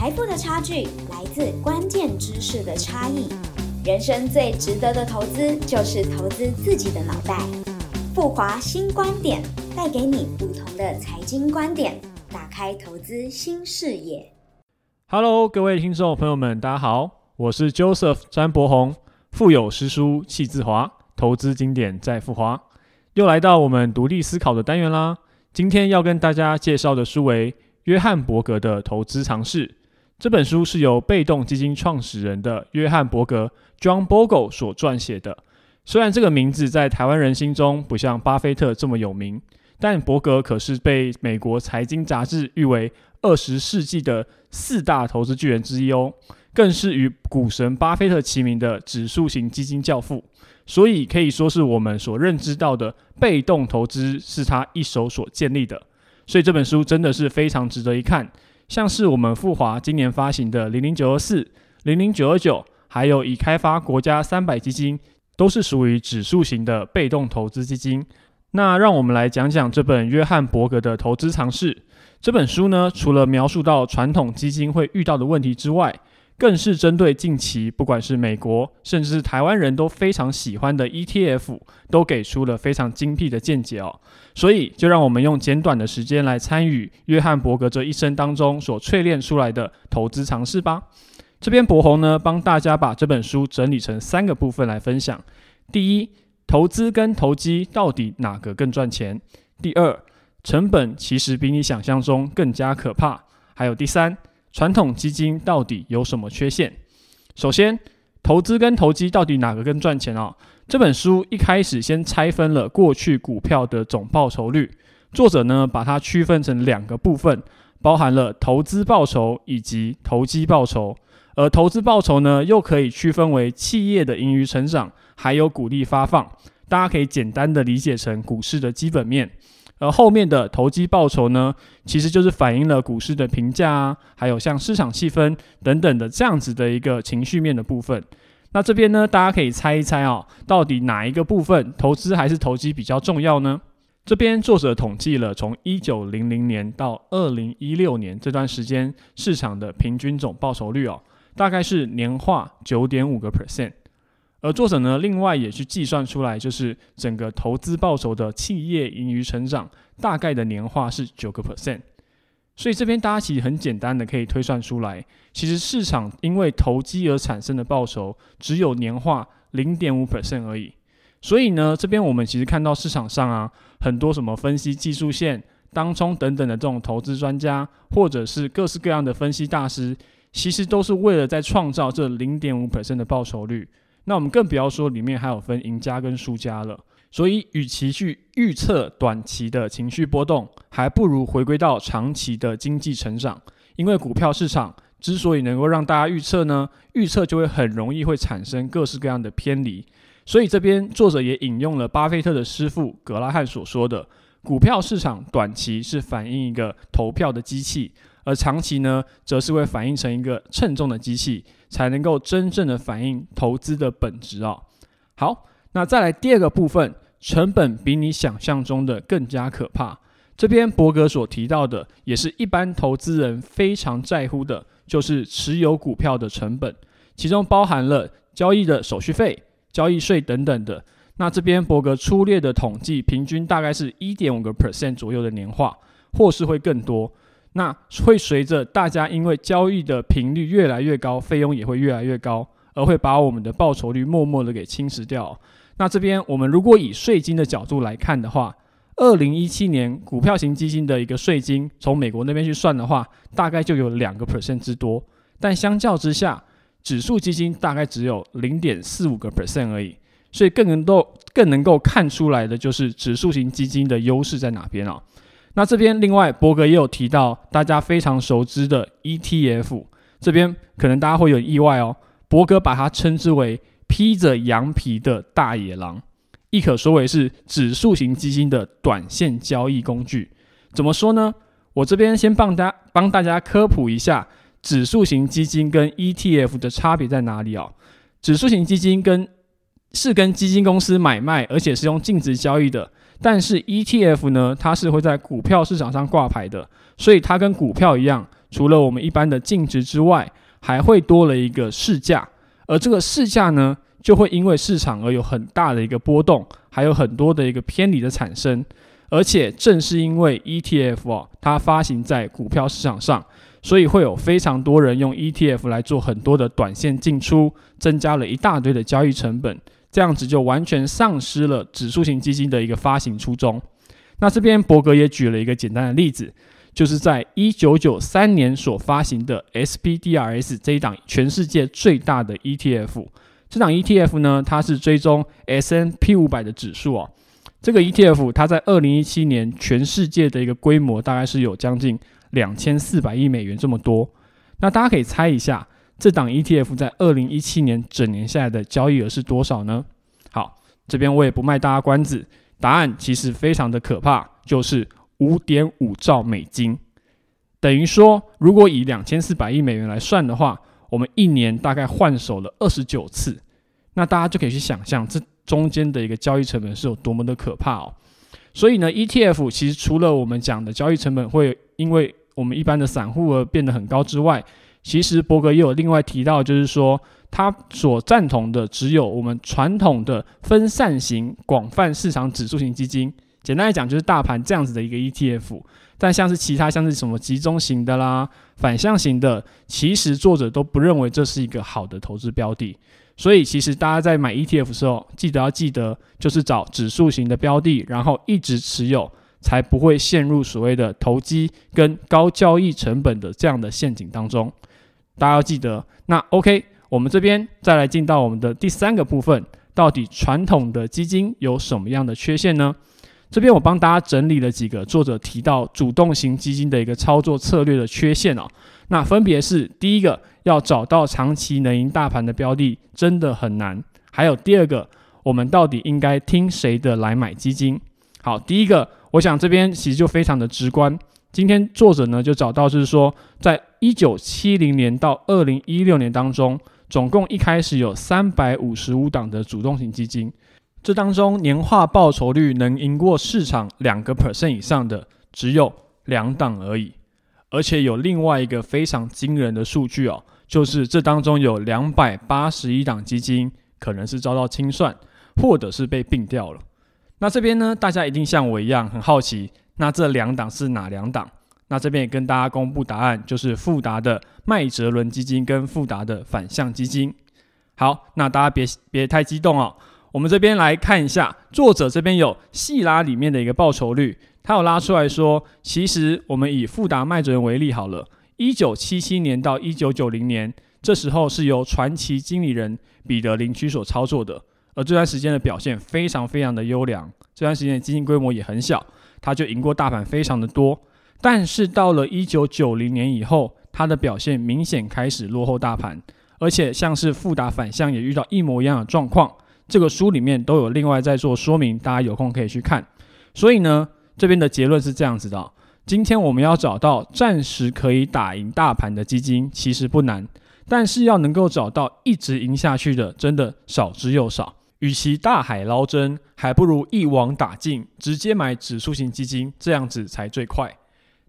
财富的差距来自关键知识的差异。人生最值得的投资就是投资自己的脑袋。富华新观点带给你不同的财经观点，打开投资新视野。Hello，各位听众朋友们，大家好，我是 Joseph 詹伯宏，富有诗书气自华，投资经典在富华，又来到我们独立思考的单元啦。今天要跟大家介绍的书为约翰伯格的投资常识。这本书是由被动基金创始人的约翰伯格 （John Bogle） 所撰写的。虽然这个名字在台湾人心中不像巴菲特这么有名，但伯格可是被美国财经杂志誉为二十世纪的四大投资巨人之一哦，更是与股神巴菲特齐名的指数型基金教父。所以可以说是我们所认知到的被动投资是他一手所建立的。所以这本书真的是非常值得一看。像是我们富华今年发行的零零九二四、零零九二九，还有已开发国家三百基金，都是属于指数型的被动投资基金。那让我们来讲讲这本约翰伯格的投资常识。这本书呢，除了描述到传统基金会遇到的问题之外，更是针对近期不管是美国，甚至是台湾人都非常喜欢的 ETF，都给出了非常精辟的见解哦。所以，就让我们用简短的时间来参与约翰伯格这一生当中所淬炼出来的投资尝试吧。这边博红呢，帮大家把这本书整理成三个部分来分享：第一，投资跟投机到底哪个更赚钱；第二，成本其实比你想象中更加可怕；还有第三。传统基金到底有什么缺陷？首先，投资跟投机到底哪个更赚钱啊？这本书一开始先拆分了过去股票的总报酬率，作者呢把它区分成两个部分，包含了投资报酬以及投机报酬。而投资报酬呢，又可以区分为企业的盈余成长，还有股利发放。大家可以简单的理解成股市的基本面。而后面的投机报酬呢，其实就是反映了股市的评价啊，还有像市场气氛等等的这样子的一个情绪面的部分。那这边呢，大家可以猜一猜啊，到底哪一个部分投资还是投机比较重要呢？这边作者统计了从一九零零年到二零一六年这段时间市场的平均总报酬率哦，大概是年化九点五个 percent。而作者呢，另外也去计算出来，就是整个投资报酬的企业盈余成长大概的年化是九个 percent，所以这边大家其实很简单的可以推算出来，其实市场因为投机而产生的报酬只有年化零点五 percent 而已。所以呢，这边我们其实看到市场上啊，很多什么分析技术线、当冲等等的这种投资专家，或者是各式各样的分析大师，其实都是为了在创造这零点五 percent 的报酬率。那我们更不要说里面还有分赢家跟输家了。所以，与其去预测短期的情绪波动，还不如回归到长期的经济成长。因为股票市场之所以能够让大家预测呢，预测就会很容易会产生各式各样的偏离。所以这边作者也引用了巴菲特的师傅格拉汉所说的：股票市场短期是反映一个投票的机器。而长期呢，则是会反映成一个称重的机器，才能够真正的反映投资的本质哦。好，那再来第二个部分，成本比你想象中的更加可怕。这边伯格所提到的，也是一般投资人非常在乎的，就是持有股票的成本，其中包含了交易的手续费、交易税等等的。那这边伯格粗略的统计，平均大概是一点五个 percent 左右的年化，或是会更多。那会随着大家因为交易的频率越来越高，费用也会越来越高，而会把我们的报酬率默默的给侵蚀掉。那这边我们如果以税金的角度来看的话，二零一七年股票型基金的一个税金，从美国那边去算的话，大概就有两个 percent 之多。但相较之下，指数基金大概只有零点四五个 percent 而已。所以更能够更能够看出来的就是指数型基金的优势在哪边啊？那这边另外，伯格也有提到大家非常熟知的 ETF，这边可能大家会有意外哦。伯格把它称之为披着羊皮的大野狼，亦可说为是指数型基金的短线交易工具。怎么说呢？我这边先帮大帮大家科普一下指数型基金跟 ETF 的差别在哪里哦。指数型基金跟是跟基金公司买卖，而且是用净值交易的。但是 ETF 呢，它是会在股票市场上挂牌的，所以它跟股票一样，除了我们一般的净值之外，还会多了一个市价，而这个市价呢，就会因为市场而有很大的一个波动，还有很多的一个偏离的产生。而且正是因为 ETF 哦，它发行在股票市场上，所以会有非常多人用 ETF 来做很多的短线进出，增加了一大堆的交易成本。这样子就完全丧失了指数型基金的一个发行初衷。那这边伯格也举了一个简单的例子，就是在一九九三年所发行的 SPDRS 这一档全世界最大的 ETF。这档 ETF 呢，它是追踪 S&P 五百的指数哦。这个 ETF 它在二零一七年全世界的一个规模大概是有将近两千四百亿美元这么多。那大家可以猜一下，这档 ETF 在二零一七年整年下来的交易额是多少呢？好，这边我也不卖大家关子，答案其实非常的可怕，就是五点五兆美金。等于说，如果以两千四百亿美元来算的话，我们一年大概换手了二十九次。那大家就可以去想象这。中间的一个交易成本是有多么的可怕哦，所以呢，ETF 其实除了我们讲的交易成本会因为我们一般的散户而变得很高之外，其实伯格也有另外提到，就是说他所赞同的只有我们传统的分散型广泛市场指数型基金，简单来讲就是大盘这样子的一个 ETF，但像是其他像是什么集中型的啦、反向型的，其实作者都不认为这是一个好的投资标的。所以，其实大家在买 ETF 的时候，记得要记得，就是找指数型的标的，然后一直持有，才不会陷入所谓的投机跟高交易成本的这样的陷阱当中。大家要记得。那 OK，我们这边再来进到我们的第三个部分，到底传统的基金有什么样的缺陷呢？这边我帮大家整理了几个作者提到主动型基金的一个操作策略的缺陷哦。那分别是第一个。要找到长期能赢大盘的标的真的很难。还有第二个，我们到底应该听谁的来买基金？好，第一个，我想这边其实就非常的直观。今天作者呢就找到，是说，在一九七零年到二零一六年当中，总共一开始有三百五十五档的主动型基金，这当中年化报酬率能赢过市场两个 percent 以上的只有两档而已。而且有另外一个非常惊人的数据哦，就是这当中有两百八十一档基金可能是遭到清算，或者是被并掉了。那这边呢，大家一定像我一样很好奇，那这两档是哪两档？那这边也跟大家公布答案，就是富达的麦哲伦基金跟富达的反向基金。好，那大家别别太激动哦，我们这边来看一下，作者这边有细拉里面的一个报酬率。他有拉出来说，其实我们以富达麦哲伦为例好了，一九七七年到一九九零年，这时候是由传奇经理人彼得林区所操作的，而这段时间的表现非常非常的优良，这段时间的基金规模也很小，他就赢过大盘非常的多。但是到了一九九零年以后，他的表现明显开始落后大盘，而且像是富达反向也遇到一模一样的状况，这个书里面都有另外在做说明，大家有空可以去看。所以呢。这边的结论是这样子的：今天我们要找到暂时可以打赢大盘的基金，其实不难，但是要能够找到一直赢下去的，真的少之又少。与其大海捞针，还不如一网打尽，直接买指数型基金，这样子才最快。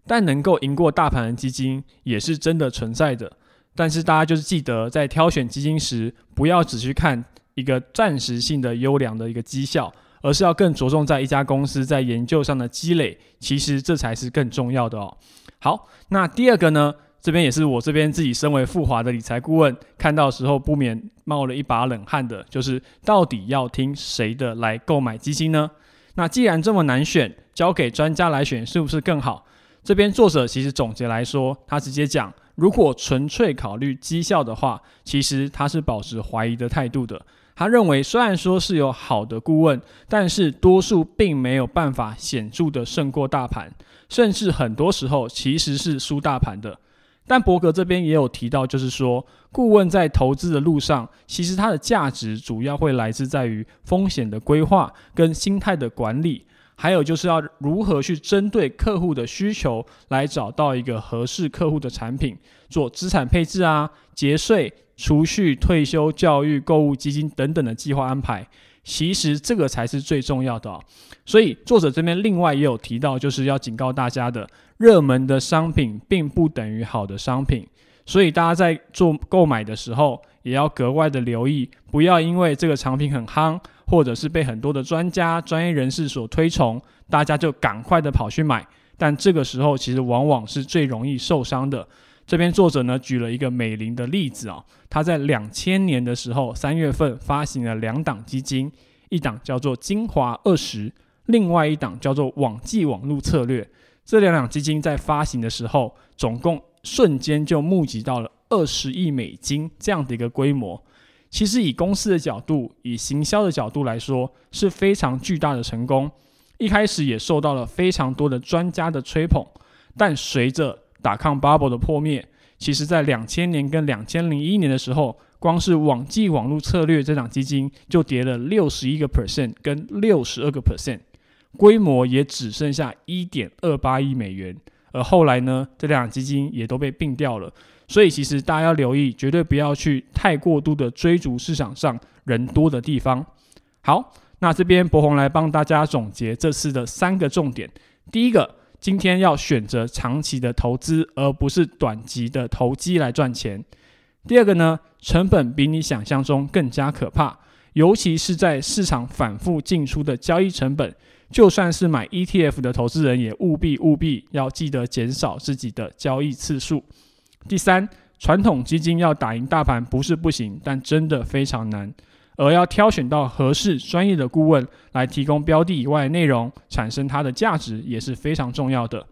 但能够赢过大盘的基金，也是真的存在的。但是大家就是记得，在挑选基金时，不要只去看一个暂时性的优良的一个绩效。而是要更着重在一家公司在研究上的积累，其实这才是更重要的哦。好，那第二个呢，这边也是我这边自己身为富华的理财顾问，看到时候不免冒了一把冷汗的，就是到底要听谁的来购买基金呢？那既然这么难选，交给专家来选是不是更好？这边作者其实总结来说，他直接讲，如果纯粹考虑绩效的话，其实他是保持怀疑的态度的。他认为，虽然说是有好的顾问，但是多数并没有办法显著的胜过大盘，甚至很多时候其实是输大盘的。但伯格这边也有提到，就是说，顾问在投资的路上，其实它的价值主要会来自在于风险的规划跟心态的管理，还有就是要如何去针对客户的需求来找到一个合适客户的产品，做资产配置啊、节税。储蓄、退休、教育、购物基金等等的计划安排，其实这个才是最重要的。所以作者这边另外也有提到，就是要警告大家的，热门的商品并不等于好的商品。所以大家在做购买的时候，也要格外的留意，不要因为这个产品很夯，或者是被很多的专家、专业人士所推崇，大家就赶快的跑去买。但这个时候其实往往是最容易受伤的。这边作者呢举了一个美林的例子啊，他在两千年的时候三月份发行了两档基金，一档叫做精华二十，另外一档叫做网际网络策略。这两档基金在发行的时候，总共瞬间就募集到了二十亿美金这样的一个规模。其实以公司的角度，以行销的角度来说，是非常巨大的成功。一开始也受到了非常多的专家的吹捧，但随着打抗 bubble 的破灭，其实在两千年跟两千零一年的时候，光是网际网络策略这档基金就跌了六十一个 percent 跟六十二个 percent，规模也只剩下一点二八亿美元。而后来呢，这两基金也都被并掉了。所以其实大家要留意，绝对不要去太过度的追逐市场上人多的地方。好，那这边博宏来帮大家总结这次的三个重点。第一个。今天要选择长期的投资，而不是短期的投机来赚钱。第二个呢，成本比你想象中更加可怕，尤其是在市场反复进出的交易成本。就算是买 ETF 的投资人，也务必务必要记得减少自己的交易次数。第三，传统基金要打赢大盘不是不行，但真的非常难。而要挑选到合适专业的顾问来提供标的以外的内容，产生它的价值也是非常重要的。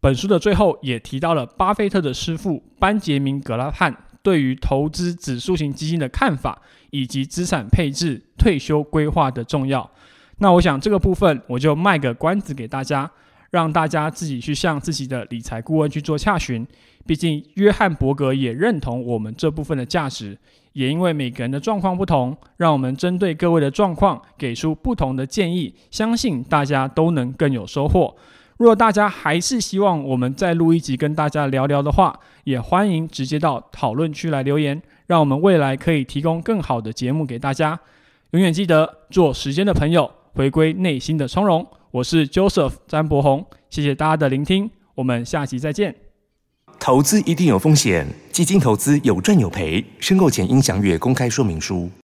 本书的最后也提到了巴菲特的师傅班杰明·格拉汉对于投资指数型基金的看法，以及资产配置、退休规划的重要。那我想这个部分我就卖个关子给大家，让大家自己去向自己的理财顾问去做洽询。毕竟约翰伯格也认同我们这部分的价值。也因为每个人的状况不同，让我们针对各位的状况给出不同的建议，相信大家都能更有收获。若大家还是希望我们再录一集跟大家聊聊的话，也欢迎直接到讨论区来留言，让我们未来可以提供更好的节目给大家。永远记得做时间的朋友，回归内心的从容。我是 Joseph 詹博宏，谢谢大家的聆听，我们下期再见。投资一定有风险，基金投资有赚有赔，申购前应详阅公开说明书。